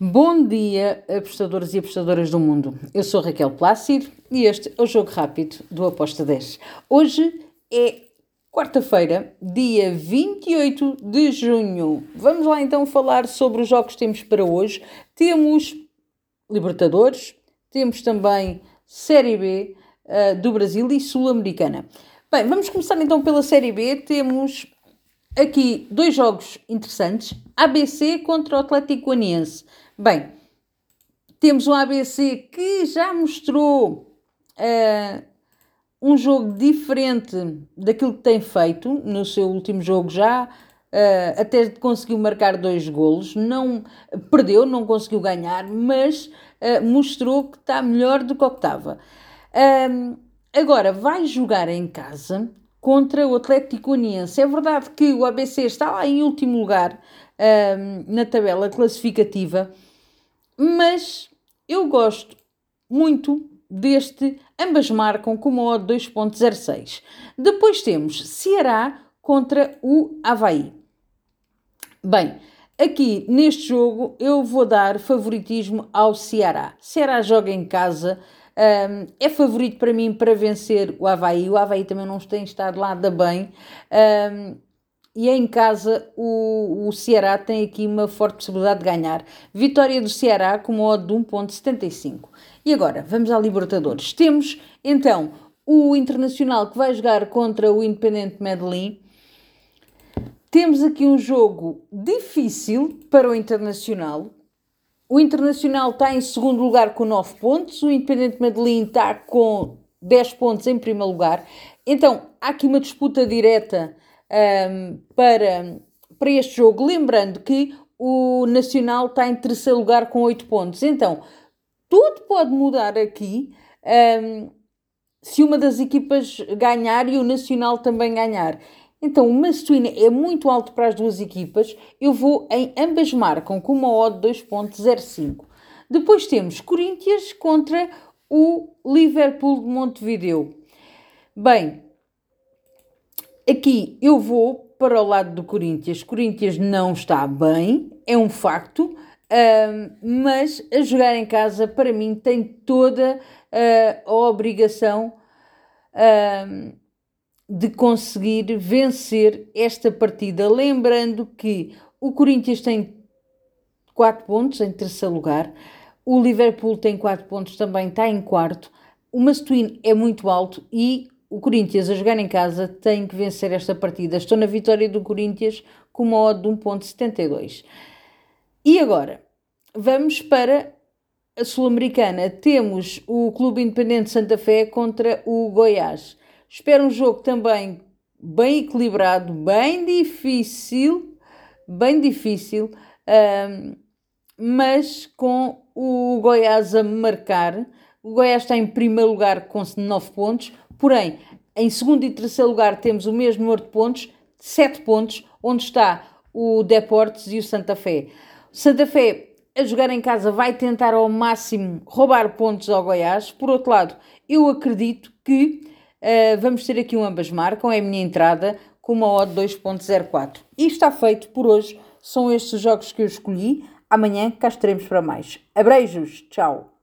Bom dia, apostadores e apostadoras do mundo. Eu sou Raquel Plácido e este é o Jogo Rápido do Aposta 10. Hoje é quarta-feira, dia 28 de junho. Vamos lá então falar sobre os jogos que temos para hoje. Temos Libertadores, temos também Série B uh, do Brasil e Sul-Americana. Bem, vamos começar então pela Série B. Temos aqui dois jogos interessantes: ABC contra o Atlético Goianiense. Bem, temos um ABC que já mostrou uh, um jogo diferente daquilo que tem feito no seu último jogo já. Uh, até conseguiu marcar dois golos, não perdeu, não conseguiu ganhar, mas uh, mostrou que está melhor do que o que estava. agora vai jogar em casa contra o Atlético Uniense. É verdade que o ABC está lá em último lugar na tabela classificativa, mas eu gosto muito deste, ambas marcam com uma odd 2.06. Depois temos Ceará contra o Havaí. Bem, aqui neste jogo eu vou dar favoritismo ao Ceará. Ceará joga em casa, um, é favorito para mim para vencer o Havaí. O Havaí também não tem estado lá da bem. Um, e em casa o, o Ceará tem aqui uma forte possibilidade de ganhar. Vitória do Ceará com uma odd de 1.75. E agora, vamos à Libertadores. Temos então o Internacional que vai jogar contra o Independente Medellín. Temos aqui um jogo difícil para o Internacional. O Internacional está em segundo lugar com 9 pontos, o Independente Medellín está com 10 pontos em primeiro lugar. Então, há aqui uma disputa direta um, para, para este jogo. Lembrando que o Nacional está em terceiro lugar com 8 pontos. Então, tudo pode mudar aqui um, se uma das equipas ganhar e o Nacional também ganhar. Então, o Mastuína é muito alto para as duas equipas. Eu vou em ambas marcam com uma odd 2.05. Depois temos Corinthians contra o Liverpool de Montevideo. Bem, Aqui eu vou para o lado do Corinthians. Corinthians não está bem, é um facto, mas a jogar em casa, para mim, tem toda a obrigação de conseguir vencer esta partida. Lembrando que o Corinthians tem 4 pontos em terceiro lugar, o Liverpool tem 4 pontos também, está em quarto. O Mastuíno é muito alto e o Corinthians a jogar em casa tem que vencer esta partida. Estou na vitória do Corinthians com uma odd de 1.72. E agora, vamos para a Sul-Americana. Temos o Clube Independente Santa Fé contra o Goiás. Espero um jogo também bem equilibrado, bem difícil, bem difícil, um, mas com o Goiás a marcar. O Goiás está em primeiro lugar com 9 pontos, Porém, em segundo e terceiro lugar temos o mesmo número de pontos, 7 pontos, onde está o Deportes e o Santa Fé. Santa Fé, a jogar em casa, vai tentar ao máximo roubar pontos ao Goiás. Por outro lado, eu acredito que uh, vamos ter aqui um ambas marcam, é a minha entrada, com uma odd 2.04. E está feito por hoje. São estes os jogos que eu escolhi. Amanhã cá estaremos para mais. Abreijos, tchau!